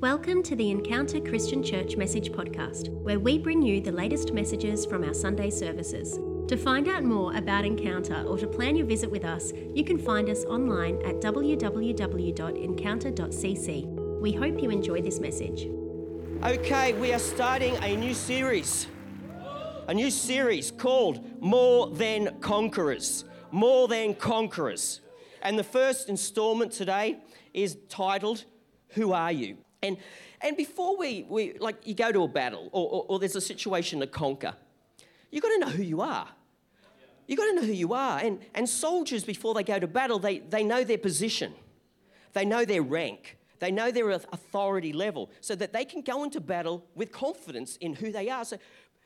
Welcome to the Encounter Christian Church Message Podcast, where we bring you the latest messages from our Sunday services. To find out more about Encounter or to plan your visit with us, you can find us online at www.encounter.cc. We hope you enjoy this message. Okay, we are starting a new series. A new series called More Than Conquerors. More Than Conquerors. And the first installment today is titled Who Are You? And, and before we, we, like, you go to a battle or, or, or there's a situation to conquer, you've got to know who you are. You've got to know who you are. And, and soldiers, before they go to battle, they, they know their position, they know their rank, they know their authority level, so that they can go into battle with confidence in who they are. So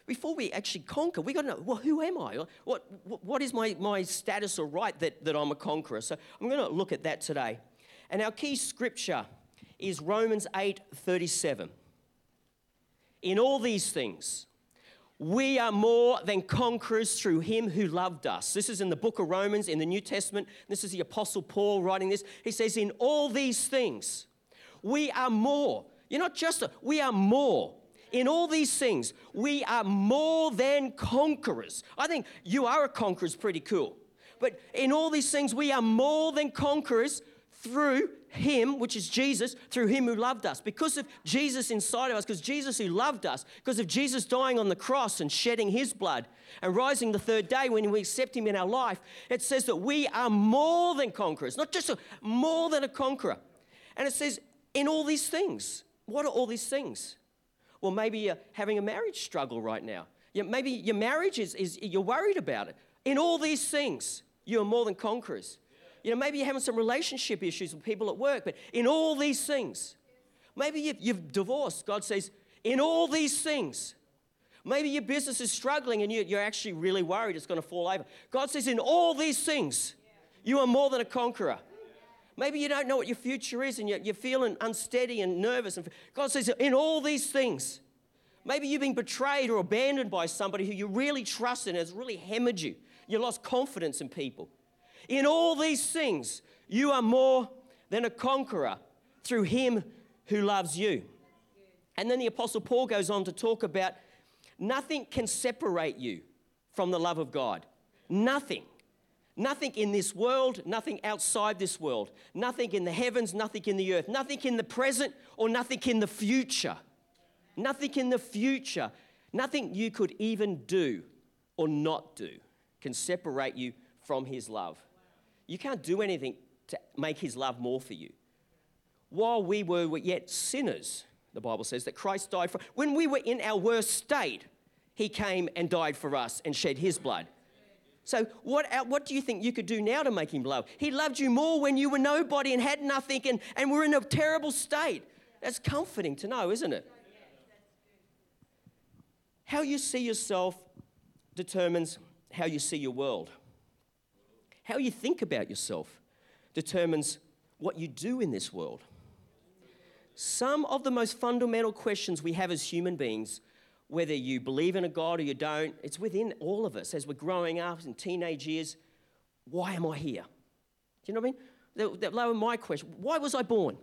before we actually conquer, we've got to know, well, who am I? What, what is my, my status or right that, that I'm a conqueror? So I'm going to look at that today. And our key scripture is Romans 8 37. In all these things, we are more than conquerors through him who loved us. This is in the book of Romans in the New Testament. This is the Apostle Paul writing this. He says, In all these things, we are more. You're not just a, we are more. In all these things, we are more than conquerors. I think you are a conqueror is pretty cool. But in all these things, we are more than conquerors through him, which is Jesus, through him who loved us. Because of Jesus inside of us, because Jesus who loved us, because of Jesus dying on the cross and shedding his blood and rising the third day when we accept him in our life, it says that we are more than conquerors, not just a, more than a conqueror. And it says, in all these things. What are all these things? Well, maybe you're having a marriage struggle right now. Maybe your marriage is, is you're worried about it. In all these things, you are more than conquerors. You know, maybe you're having some relationship issues with people at work, but in all these things, maybe you've, you've divorced. God says, in all these things, maybe your business is struggling and you, you're actually really worried it's going to fall over. God says, in all these things, you are more than a conqueror. Maybe you don't know what your future is and you're, you're feeling unsteady and nervous. And God says, in all these things, maybe you've been betrayed or abandoned by somebody who you really trusted and has really hammered you. You lost confidence in people. In all these things, you are more than a conqueror through him who loves you. And then the Apostle Paul goes on to talk about nothing can separate you from the love of God. Nothing. Nothing in this world, nothing outside this world, nothing in the heavens, nothing in the earth, nothing in the present, or nothing in the future. Nothing in the future, nothing you could even do or not do can separate you from His love. You can't do anything to make his love more for you. While we were yet sinners, the Bible says that Christ died for when we were in our worst state, he came and died for us and shed his blood. So, what, uh, what do you think you could do now to make him love? He loved you more when you were nobody and had nothing and, and were in a terrible state. That's comforting to know, isn't it? How you see yourself determines how you see your world. How you think about yourself determines what you do in this world. Some of the most fundamental questions we have as human beings, whether you believe in a God or you don't, it's within all of us as we're growing up in teenage years. Why am I here? Do you know what I mean? That, lower my question. Why was I born?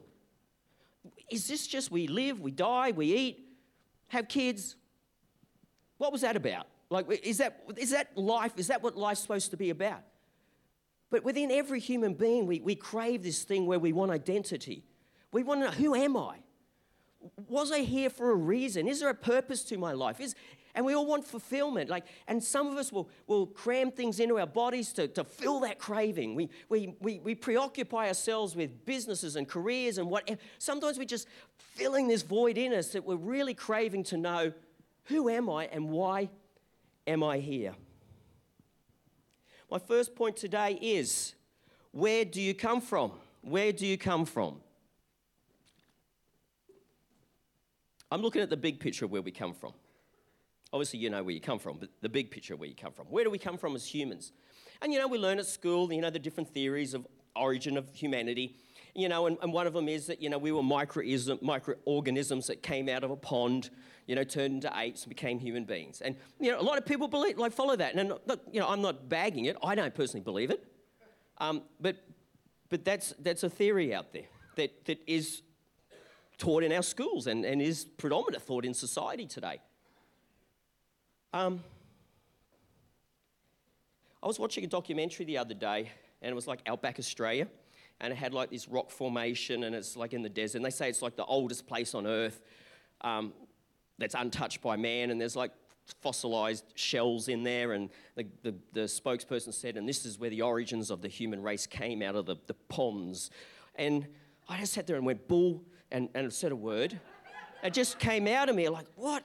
Is this just we live, we die, we eat, have kids? What was that about? Like, is that, is that life? Is that what life's supposed to be about? But within every human being, we, we crave this thing where we want identity. We want to know who am I? Was I here for a reason? Is there a purpose to my life? Is, and we all want fulfillment. Like, and some of us will, will cram things into our bodies to, to fill that craving. We, we, we, we preoccupy ourselves with businesses and careers and what. Sometimes we're just filling this void in us that we're really craving to know who am I and why am I here? My first point today is where do you come from? Where do you come from? I'm looking at the big picture of where we come from. Obviously, you know where you come from, but the big picture of where you come from. Where do we come from as humans? And you know, we learn at school, you know, the different theories of origin of humanity. You know, and, and one of them is that, you know, we were microorganisms that came out of a pond you know, turned into apes and became human beings. And, you know, a lot of people believe, like, follow that. And, look, you know, I'm not bagging it. I don't personally believe it. Um, but but that's, that's a theory out there that, that is taught in our schools and, and is predominant thought in society today. Um, I was watching a documentary the other day, and it was like Outback Australia, and it had like this rock formation, and it's like in the desert. And they say it's like the oldest place on earth um, that's untouched by man, and there's like fossilized shells in there. And the, the, the, spokesperson said, and this is where the origins of the human race came out of the, the ponds. And I just sat there and went, bull, and, and said a word. It just came out of me like, what?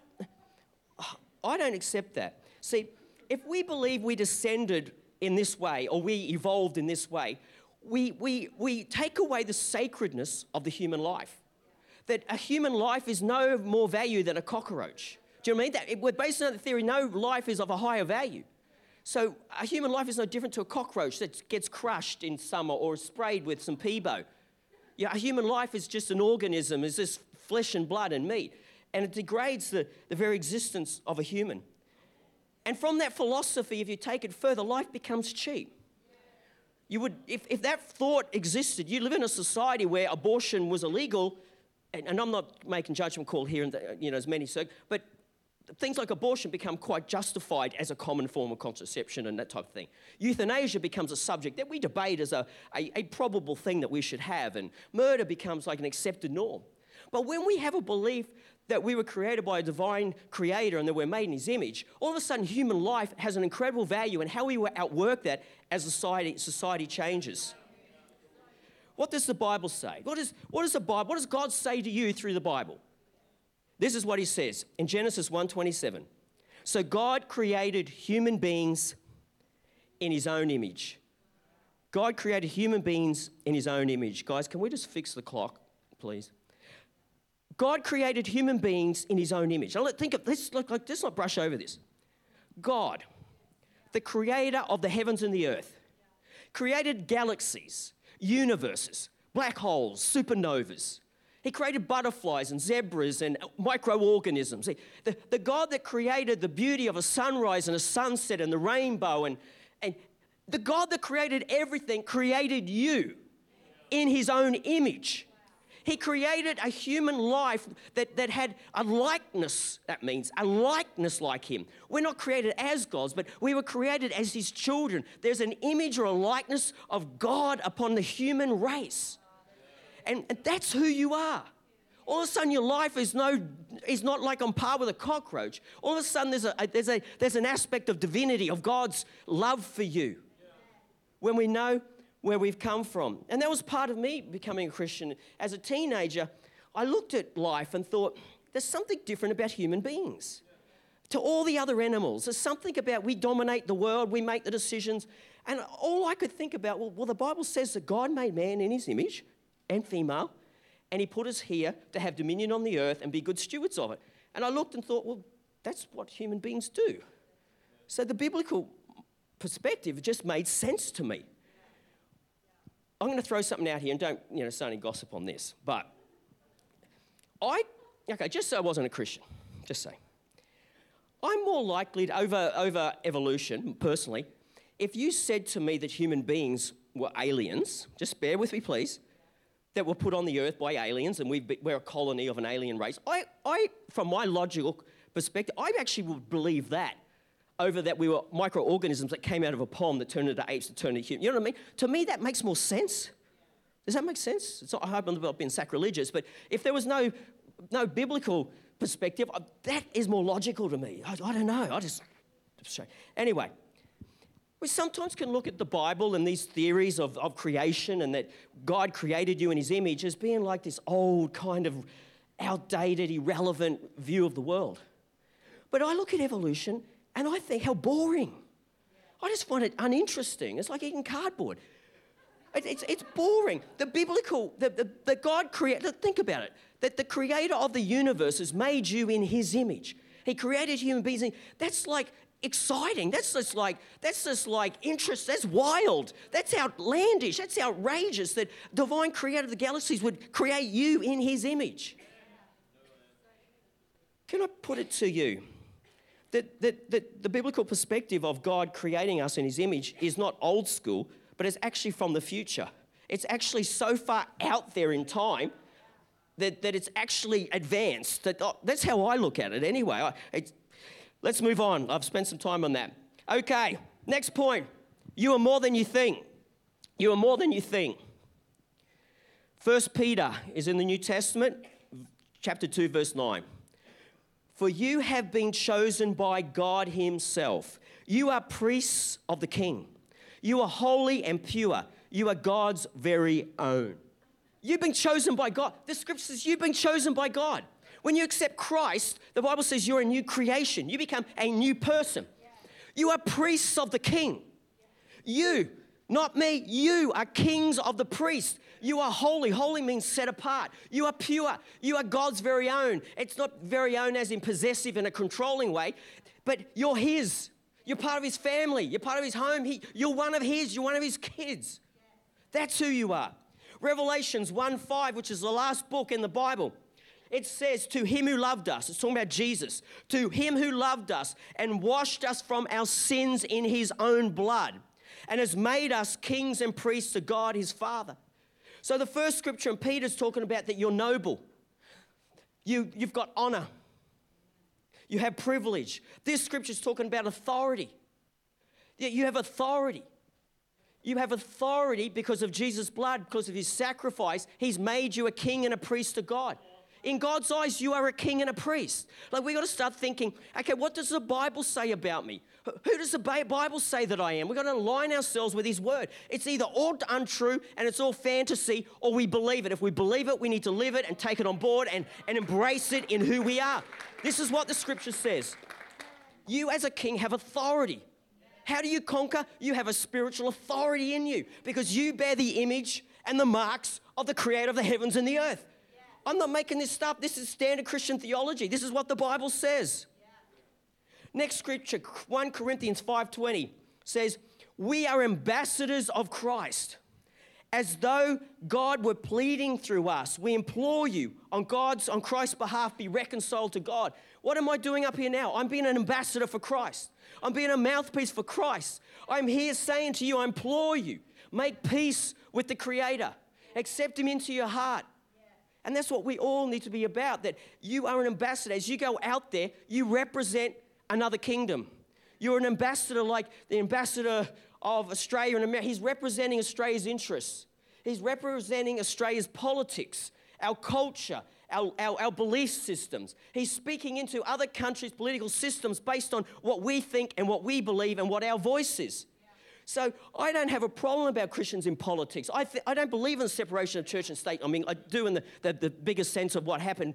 I don't accept that. See, if we believe we descended in this way or we evolved in this way, we, we, we take away the sacredness of the human life. That a human life is no more value than a cockroach. Do you know what I mean? That, we're based on the theory no life is of a higher value. So a human life is no different to a cockroach that gets crushed in summer or sprayed with some Pea Beu. Yeah, a human life is just an organism, is just flesh and blood and meat. And it degrades the, the very existence of a human. And from that philosophy, if you take it further, life becomes cheap. You would, if, if that thought existed, you live in a society where abortion was illegal, and, and I'm not making judgment call here, and you know, as many say, but things like abortion become quite justified as a common form of contraception and that type of thing. Euthanasia becomes a subject that we debate as a, a, a, probable thing that we should have, and murder becomes like an accepted norm. But when we have a belief that we were created by a divine creator and that we're made in his image, all of a sudden human life has an incredible value, and how we outwork that as society, society changes. What does the Bible say? What, is, what does the Bible, what does God say to you through the Bible? This is what he says in Genesis 1:27. So God created human beings in his own image. God created human beings in his own image. Guys, can we just fix the clock, please? God created human beings in his own image. Now, let, think of this, look, like, let's not brush over this. God, the creator of the heavens and the earth, created galaxies, universes, black holes, supernovas, he created butterflies and zebras and microorganisms. The, the God that created the beauty of a sunrise and a sunset and the rainbow, and, and the God that created everything created you in his own image. He created a human life that, that had a likeness, that means a likeness like him. We're not created as gods, but we were created as his children. There's an image or a likeness of God upon the human race and, and that's who you are. All of a sudden, your life is, no, is not like on par with a cockroach. All of a sudden, there's, a, there's, a, there's an aspect of divinity, of God's love for you when we know where we've come from. And that was part of me becoming a Christian. As a teenager, I looked at life and thought, there's something different about human beings to all the other animals. There's something about we dominate the world, we make the decisions. And all I could think about, well, well the Bible says that God made man in his image and female, and He put us here to have dominion on the earth and be good stewards of it. And I looked and thought, well, that's what human beings do. So the biblical perspective just made sense to me. I'm going to throw something out here and don't, you know, start any gossip on this. But I, okay, just so I wasn't a Christian, just say. I'm more likely to, over, over evolution, personally, if you said to me that human beings were aliens, just bear with me, please, that were put on the earth by aliens and we are a colony of an alien race. I, I, from my logical perspective, I actually would believe that over that we were microorganisms that came out of a pond that turned into apes that turned into humans. You know what I mean? To me, that makes more sense. Does that make sense? It's not, I hope I'm not being sacrilegious, but if there was no, no biblical perspective, uh, that is more logical to me. I, I don't know. I just. Anyway, we sometimes can look at the Bible and these theories of, of creation and that God created you in his image as being like this old, kind of outdated, irrelevant view of the world. But I look at evolution and I think how boring. I just find it uninteresting. It's like eating cardboard. It, it's, it's boring. The biblical, the, the, the God created, think about it, that the creator of the universe has made you in his image. He created human beings. That's like exciting. That's just like that's just like interest. That's wild. That's outlandish. That's outrageous that divine creator of the galaxies would create you in his image. Can I put it to you? That, that, that the biblical perspective of God creating us in his image is not old school, but it's actually from the future. It's actually so far out there in time that, that it's actually advanced. That, oh, that's how I look at it anyway. I, let's move on. I've spent some time on that. Okay, next point. You are more than you think. You are more than you think. First Peter is in the New Testament, chapter 2, verse 9. For you have been chosen by God Himself. You are priests of the King. You are holy and pure. You are God's very own. You've been chosen by God. The scripture says you've been chosen by God. When you accept Christ, the Bible says you're a new creation. You become a new person. You are priests of the King. You, not me, you are kings of the priests. You are holy. Holy means set apart. You are pure. You are God's very own. It's not very own as in possessive in a controlling way, but you're His. You're part of His family. You're part of His home. He, you're one of His. You're one of His kids. That's who you are. Revelations 1 5, which is the last book in the Bible, it says, To him who loved us, it's talking about Jesus, to him who loved us and washed us from our sins in his own blood and has made us kings and priests to God his Father. So the first scripture in Peter's talking about that you're noble. You, you've got honor. You have privilege. This scripture is talking about authority. You have authority. You have authority because of Jesus' blood, because of his sacrifice. He's made you a king and a priest to God. In God's eyes, you are a king and a priest. Like, we got to start thinking okay, what does the Bible say about me? Who does the Bible say that I am? We've got to align ourselves with His Word. It's either all untrue and it's all fantasy, or we believe it. If we believe it, we need to live it and take it on board and, and embrace it in who we are. This is what the Scripture says. You, as a king, have authority. How do you conquer? You have a spiritual authority in you because you bear the image and the marks of the Creator of the heavens and the earth. I'm not making this stuff. This is standard Christian theology. This is what the Bible says. Next scripture, 1 Corinthians 5:20 says, "We are ambassadors of Christ, as though God were pleading through us. We implore you on God's on Christ's behalf be reconciled to God." What am I doing up here now? I'm being an ambassador for Christ. I'm being a mouthpiece for Christ. I'm here saying to you, I implore you, make peace with the creator. Accept him into your heart. And that's what we all need to be about that you are an ambassador. As you go out there, you represent another kingdom. You're an ambassador like the ambassador of Australia and America. He's representing Australia's interests, he's representing Australia's politics, our culture. Our, our, our belief systems. He's speaking into other countries' political systems based on what we think and what we believe and what our voice is. So I don't have a problem about Christians in politics. I, th- I don't believe in the separation of church and state. I mean, I do in the, the, the biggest sense of what happened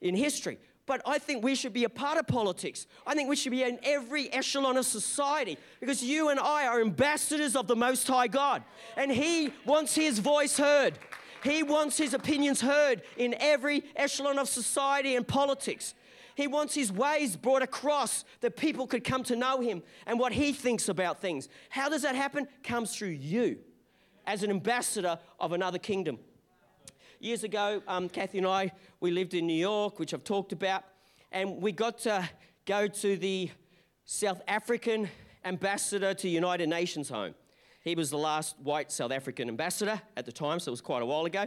in history. But I think we should be a part of politics. I think we should be in every echelon of society because you and I are ambassadors of the Most High God. And He wants His voice heard. He wants His opinions heard in every echelon of society and politics. He wants His ways brought across that people could come to know Him and what He thinks about things. How does that happen? Comes through you as an ambassador of another kingdom. Years ago, um, Kathy and I, we lived in New York, which I've talked about, and we got to go to the South African ambassador to United Nations home. He was the last white South African ambassador at the time, so it was quite a while ago.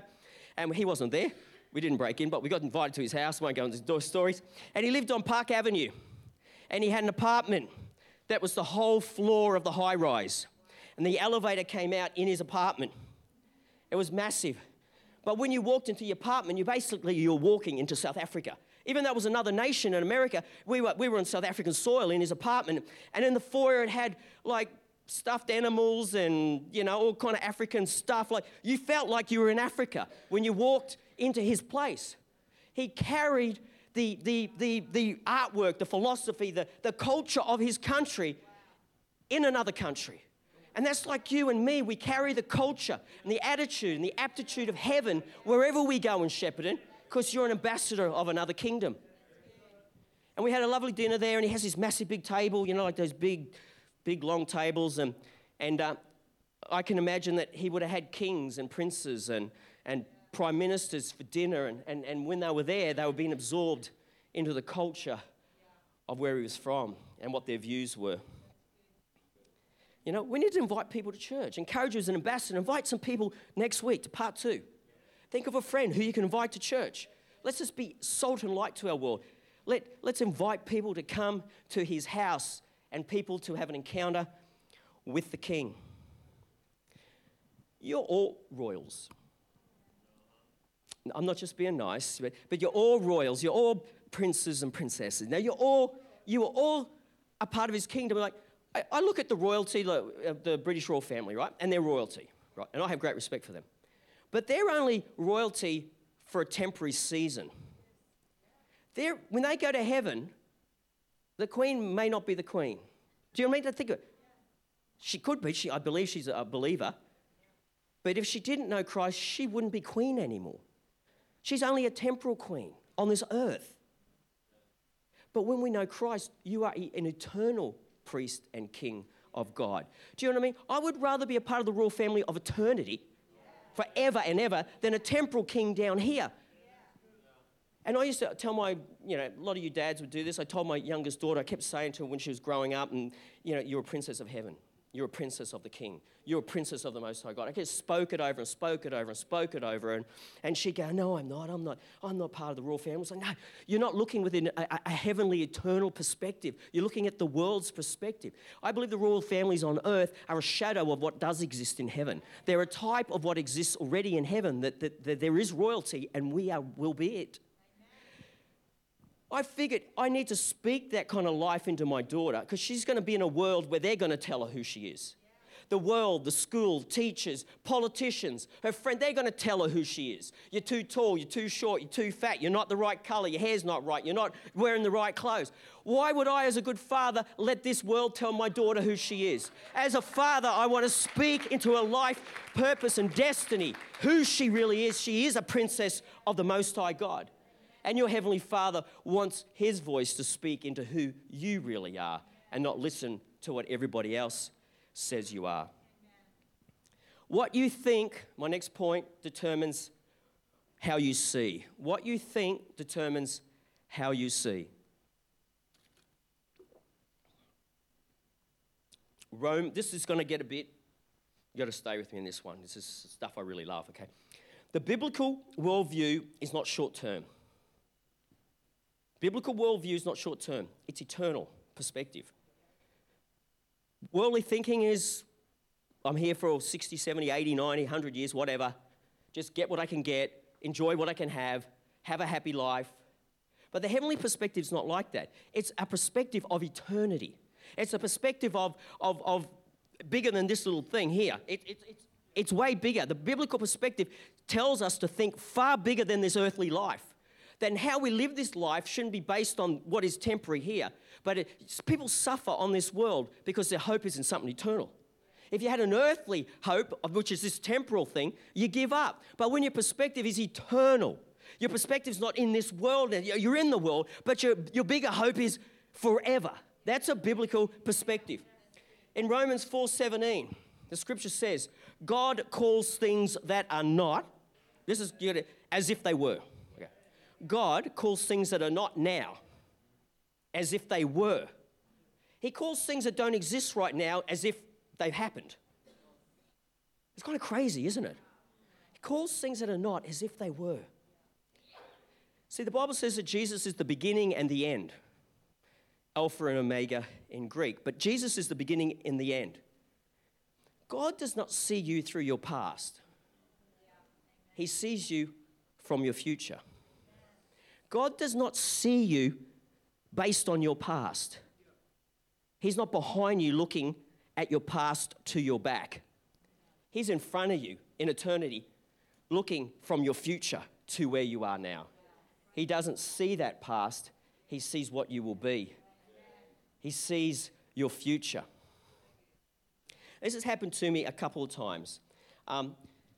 And he wasn't there. We didn't break in, but we got invited to his house. Won't go into stories. And he lived on Park Avenue. And he had an apartment that was the whole floor of the high rise. And the elevator came out in his apartment. It was massive. But when you walked into your apartment, you basically you were walking into South Africa. Even though it was another nation in America, we were, we were on South African soil in his apartment. And in the foyer, it had like stuffed animals and, you know, all kind of African stuff. Like you felt like you were in Africa when you walked into his place. He carried the, the, the, the artwork, the philosophy, the, the culture of his country in another country. And that's like you and me. We carry the culture and the attitude and the aptitude of heaven wherever we go in Shepparton because you're an ambassador of another kingdom. And we had a lovely dinner there, and he has this massive big table, you know, like those big, big long tables. And, and uh, I can imagine that he would have had kings and princes and, and prime ministers for dinner. And, and, and when they were there, they were being absorbed into the culture of where he was from and what their views were. You know, we need to invite people to church. Encourage you as an ambassador. Invite some people next week to part two. Think of a friend who you can invite to church. Let's just be salt and light to our world. Let, let's invite people to come to his house and people to have an encounter with the king. You're all royals. I'm not just being nice, but, but you're all royals. You're all princes and princesses. Now, you're all, you are all a part of his kingdom. Like, I, I look at the royalty, the, the British royal family, right? And their royalty, right? And I have great respect for them. But they're only royalty for a temporary season. They're, when they go to heaven, the queen may not be the queen. Do you mean? To think of it. She could be. She, I believe she's a believer. But if she didn't know Christ, she wouldn't be queen anymore. She's only a temporal queen on this earth. But when we know Christ, you are an eternal priest and king of God. Do you know what I mean? I would rather be a part of the royal family of eternity, forever and ever, than a temporal king down here. And I used to tell my, you know, a lot of you dads would do this. I told my youngest daughter, I kept saying to her when she was growing up, and, you know, you're a princess of heaven. You're a princess of the king. You're a princess of the Most High God. I just spoke it over and spoke it over and spoke it over. And, and she'd go, No, I'm not. I'm not. I'm not part of the royal family. I was like, No, you're not looking within a, a heavenly, eternal perspective. You're looking at the world's perspective. I believe the royal families on earth are a shadow of what does exist in heaven. They're a type of what exists already in heaven, that, that, that there is royalty and we are, will be it. I figured I need to speak that kind of life into my daughter because she's going to be in a world where they're going to tell her who she is. The world, the school, teachers, politicians, her friend, they're going to tell her who she is. You're too tall, you're too short, you're too fat, you're not the right color, your hair's not right, you're not wearing the right clothes. Why would I, as a good father, let this world tell my daughter who she is? As a father, I want to speak into her life, purpose, and destiny, who she really is. She is a princess of the Most High God. And your Heavenly Father wants His voice to speak into who you really are and not listen to what everybody else says you are. What you think, my next point, determines how you see. What you think determines how you see. Rome, this is going to get a bit, you got to stay with me in this one. This is stuff I really love, okay? The biblical worldview is not short term. Biblical worldview is not short term, it's eternal perspective. Worldly thinking is I'm here for 60, 70, 80, 90, 100 years, whatever. Just get what I can get, enjoy what I can have, have a happy life. But the heavenly perspective is not like that. It's a perspective of eternity. It's a perspective of, of, of bigger than this little thing here. It, it, it's, it's way bigger. The biblical perspective tells us to think far bigger than this earthly life then how we live this life shouldn't be based on what is temporary here. But it, people suffer on this world because their hope is in something eternal. If you had an earthly hope, which is this temporal thing, you give up. But when your perspective is eternal, your perspective is not in this world, you're in the world, but your, your bigger hope is forever. That's a biblical perspective. In Romans 4:17, the scripture says, God calls things that are not, this is as if they were. God calls things that are not now as if they were. He calls things that don't exist right now as if they've happened. It's kind of crazy, isn't it? He calls things that are not as if they were. See, the Bible says that Jesus is the beginning and the end, Alpha and Omega in Greek, but Jesus is the beginning and the end. God does not see you through your past, He sees you from your future. God does not see you based on your past. He's not behind you looking at your past to your back. He's in front of you in eternity, looking from your future to where you are now. He doesn't see that past, He sees what you will be. He sees your future. This has happened to me a couple of times. Um,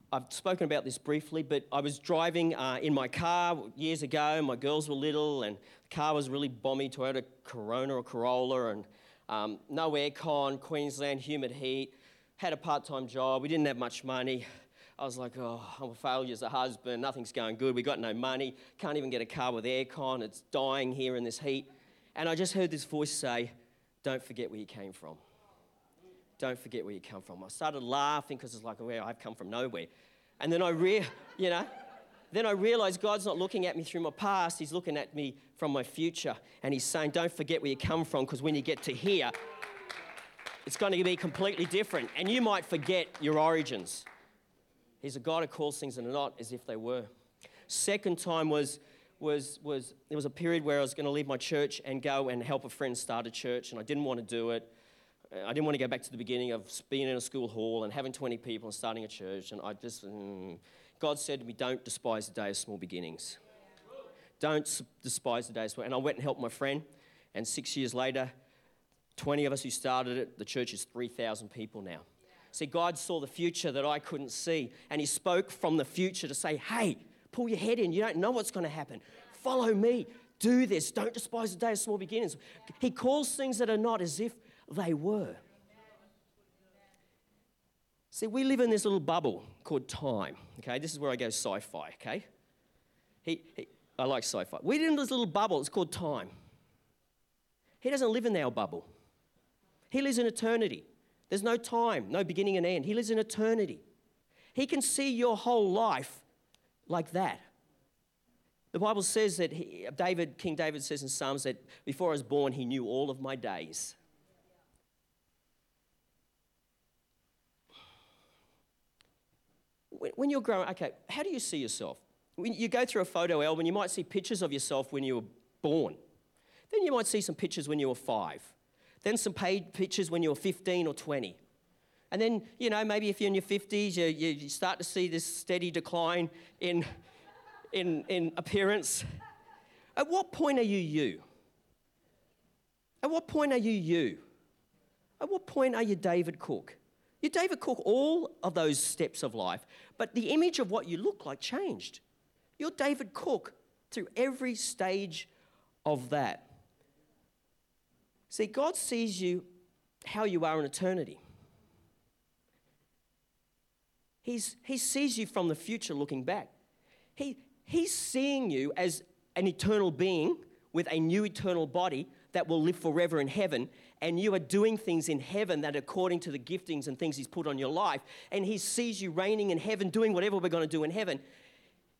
I've spoken about this briefly, but I was driving uh, in my car years ago. My girls were little, and the car was really bomby Toyota Corona or Corolla, and um, no aircon, Queensland, humid heat. Had a part time job. We didn't have much money. I was like, oh, I'm a failure as a husband. Nothing's going good. We got no money. Can't even get a car with aircon. It's dying here in this heat. And I just heard this voice say, Don't forget where you came from don't forget where you come from. I started laughing because it's like, well, I've come from nowhere. And then I re, you know, then I realized God's not looking at me through my past, He's looking at me from my future. And He's saying, Don't forget where you come from, because when you get to here, it's going to be completely different. And you might forget your origins. He's a God who calls things that are not as if they were. Second time was, was, was there was a period where I was going to leave my church and go and help a friend start a church, and I didn't want to do it. I didn't want to go back to the beginning of being in a school hall and having 20 people and starting a church. And I just, mm, God said to me, Don't despise the day of small beginnings. Don't despise the day of small. And I went and helped my friend. And six years later, 20 of us who started it, the church is 3,000 people now. See, God saw the future that I couldn't see. And He spoke from the future to say, Hey, pull your head in. You don't know what's going to happen. Follow me. Do this. Don't despise the day of small beginnings. He calls things that are not as if they were. See, we live in this little bubble called time. Okay, this is where I go sci-fi. Okay, he, he I like sci-fi. We live in this little bubble. It's called time. He doesn't live in our bubble. He lives in eternity. There's no time, no beginning and end. He lives in eternity. He can see your whole life like that. The Bible says that he, David, King David says in Psalms that before I was born, he knew all of my days. When you're growing, okay, how do you see yourself? When you go through a photo album, you might see pictures of yourself when you were born. Then you might see some pictures when you were five. Then some paid pictures when you were 15 or 20. And then, you know, maybe if you're in your 50s, you, you start to see this steady decline in, in, in appearance. At what point are you you? At what point are you you? At what point are you David Cook? You're David Cook all of those steps of life, but the image of what you look like changed. You're David Cook through every stage of that. See, God sees you how you are in eternity. He's, he sees you from the future looking back. He, he's seeing you as an eternal being with a new eternal body that will live forever in heaven, and you are doing things in heaven that according to the giftings and things He's put on your life, and He sees you reigning in heaven, doing whatever we're going to do in heaven.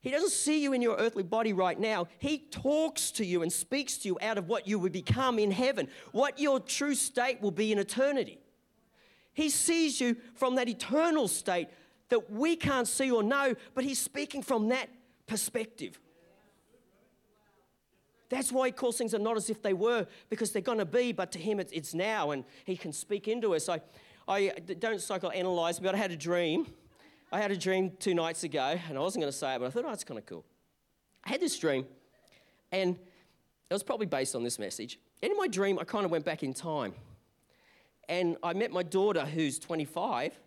He doesn't see you in your earthly body right now. He talks to you and speaks to you out of what you will become in heaven, what your true state will be in eternity. He sees you from that eternal state that we can't see or know, but He's speaking from that perspective. That's why he calls things are not as if they were, because they're going to be, but to him it's, it's now, and he can speak into us. I, I don't psychoanalyze, but I had a dream. I had a dream two nights ago, and I wasn't going to say it, but I thought, oh, it's kind of cool. I had this dream, and it was probably based on this message. And in my dream, I kind of went back in time. And I met my daughter, who's 25,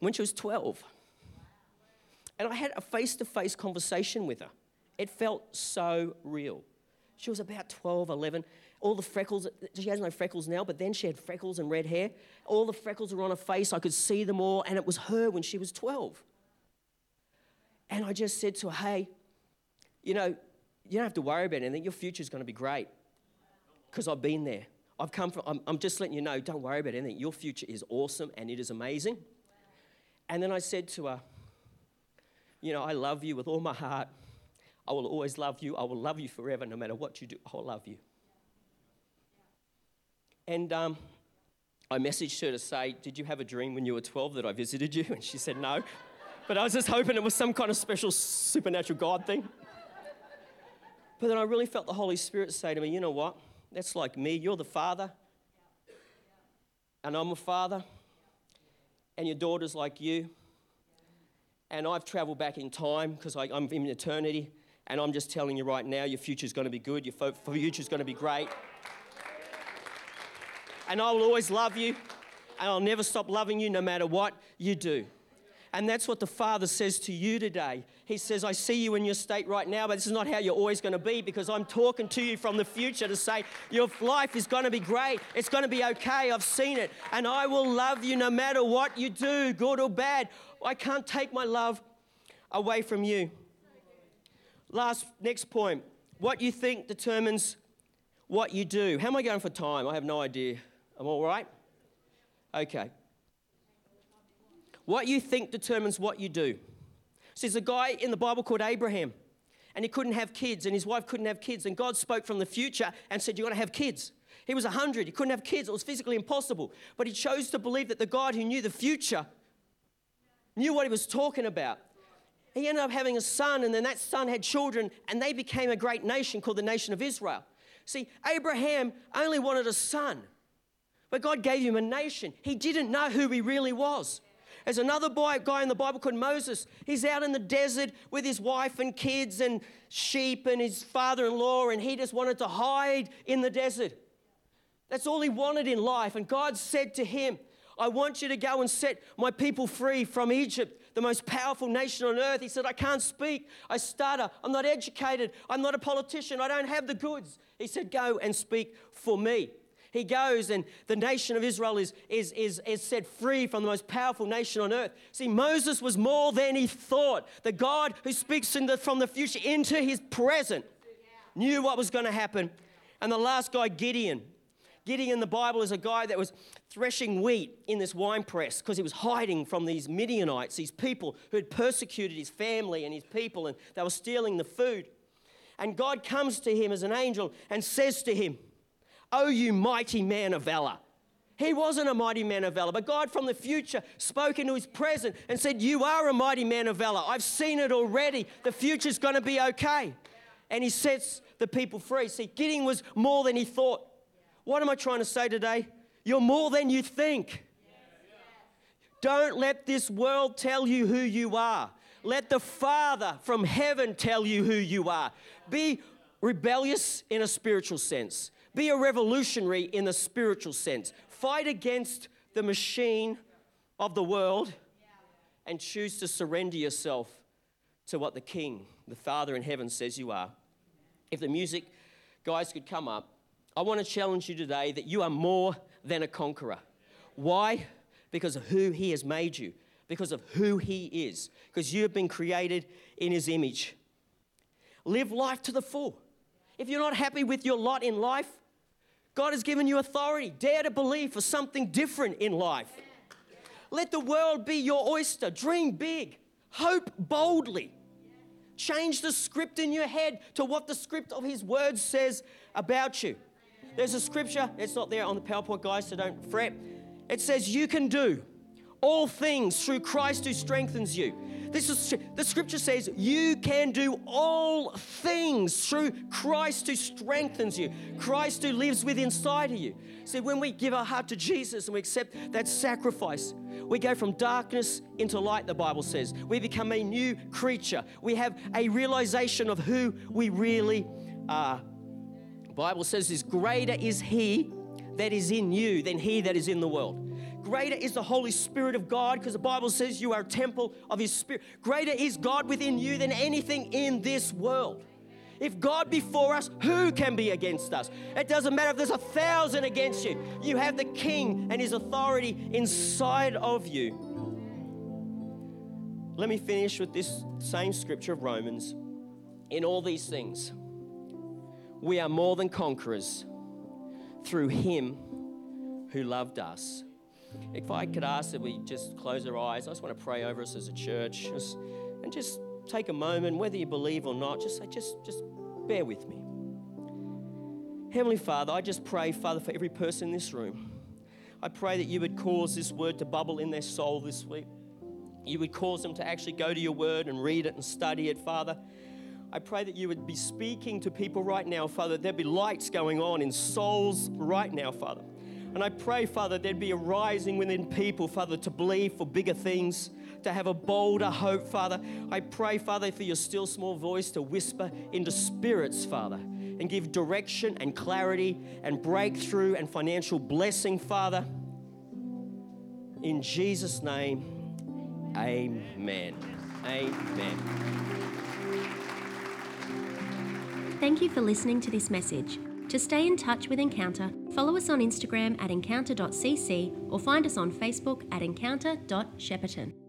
when she was 12. And I had a face to face conversation with her. It felt so real. She was about 12, 11. All the freckles, she has no freckles now, but then she had freckles and red hair. All the freckles were on her face. I could see them all, and it was her when she was 12. And I just said to her, hey, you know, you don't have to worry about anything. Your future's going to be great because I've been there. I've come from, I'm, I'm just letting you know, don't worry about anything. Your future is awesome and it is amazing. And then I said to her, you know, I love you with all my heart. I will always love you. I will love you forever, no matter what you do. I will love you. And um, I messaged her to say, Did you have a dream when you were 12 that I visited you? And she said, No. But I was just hoping it was some kind of special supernatural God thing. But then I really felt the Holy Spirit say to me, You know what? That's like me. You're the father, and I'm a father, and your daughter's like you and I've traveled back in time because I'm in eternity, and I'm just telling you right now, your future's going to be good, your future's going to be great. And I will always love you, and I'll never stop loving you no matter what you do. And that's what the Father says to you today. He says, I see you in your state right now, but this is not how you're always going to be because I'm talking to you from the future to say, Your life is going to be great. It's going to be okay. I've seen it. And I will love you no matter what you do, good or bad. I can't take my love away from you. Last, next point. What you think determines what you do. How am I going for time? I have no idea. I'm all right? Okay. What you think determines what you do. So there's a guy in the Bible called Abraham, and he couldn't have kids, and his wife couldn't have kids, and God spoke from the future and said, You're going to have kids. He was 100, he couldn't have kids, it was physically impossible. But he chose to believe that the God who knew the future knew what he was talking about. He ended up having a son, and then that son had children, and they became a great nation called the nation of Israel. See, Abraham only wanted a son, but God gave him a nation. He didn't know who he really was. There's another boy, guy in the Bible called Moses. He's out in the desert with his wife and kids and sheep and his father in law, and he just wanted to hide in the desert. That's all he wanted in life. And God said to him, I want you to go and set my people free from Egypt, the most powerful nation on earth. He said, I can't speak. I stutter. I'm not educated. I'm not a politician. I don't have the goods. He said, Go and speak for me. He goes, and the nation of Israel is, is, is, is set free from the most powerful nation on earth. See, Moses was more than he thought. The God who speaks the, from the future into his present knew what was going to happen. And the last guy, Gideon. Gideon in the Bible is a guy that was threshing wheat in this wine press because he was hiding from these Midianites, these people who had persecuted his family and his people, and they were stealing the food. And God comes to him as an angel and says to him, Oh, you mighty man of valor. He wasn't a mighty man of valor, but God from the future spoke into his present and said, You are a mighty man of valor. I've seen it already. The future's going to be okay. And he sets the people free. See, Gideon was more than he thought. What am I trying to say today? You're more than you think. Don't let this world tell you who you are. Let the Father from heaven tell you who you are. Be rebellious in a spiritual sense. Be a revolutionary in the spiritual sense. Fight against the machine of the world and choose to surrender yourself to what the King, the Father in heaven, says you are. If the music guys could come up, I want to challenge you today that you are more than a conqueror. Why? Because of who He has made you, because of who He is, because you have been created in His image. Live life to the full. If you're not happy with your lot in life, God has given you authority. Dare to believe for something different in life. Let the world be your oyster. Dream big. Hope boldly. Change the script in your head to what the script of His Word says about you. There's a scripture, it's not there on the PowerPoint, guys, so don't fret. It says, You can do all things through Christ who strengthens you. This is the scripture says you can do all things through Christ who strengthens you, Christ who lives within inside of you. See, when we give our heart to Jesus and we accept that sacrifice, we go from darkness into light, the Bible says. We become a new creature. We have a realization of who we really are. The Bible says this greater is he that is in you than he that is in the world. Greater is the Holy Spirit of God because the Bible says you are a temple of His Spirit. Greater is God within you than anything in this world. If God be for us, who can be against us? It doesn't matter if there's a thousand against you. You have the King and His authority inside of you. Let me finish with this same scripture of Romans. In all these things, we are more than conquerors through Him who loved us. If I could ask that we just close our eyes, I just want to pray over us as a church just, and just take a moment, whether you believe or not, just say, just, just bear with me. Heavenly Father, I just pray, Father, for every person in this room. I pray that you would cause this word to bubble in their soul this week. You would cause them to actually go to your word and read it and study it, Father. I pray that you would be speaking to people right now, Father. There'd be lights going on in souls right now, Father. And I pray, Father, there'd be a rising within people, Father, to believe for bigger things, to have a bolder hope, Father. I pray, Father, for your still small voice to whisper into spirits, Father, and give direction and clarity and breakthrough and financial blessing, Father. In Jesus' name, amen. Amen. Thank you for listening to this message. To stay in touch with Encounter, follow us on Instagram at encounter.cc or find us on Facebook at encounter.shepparton.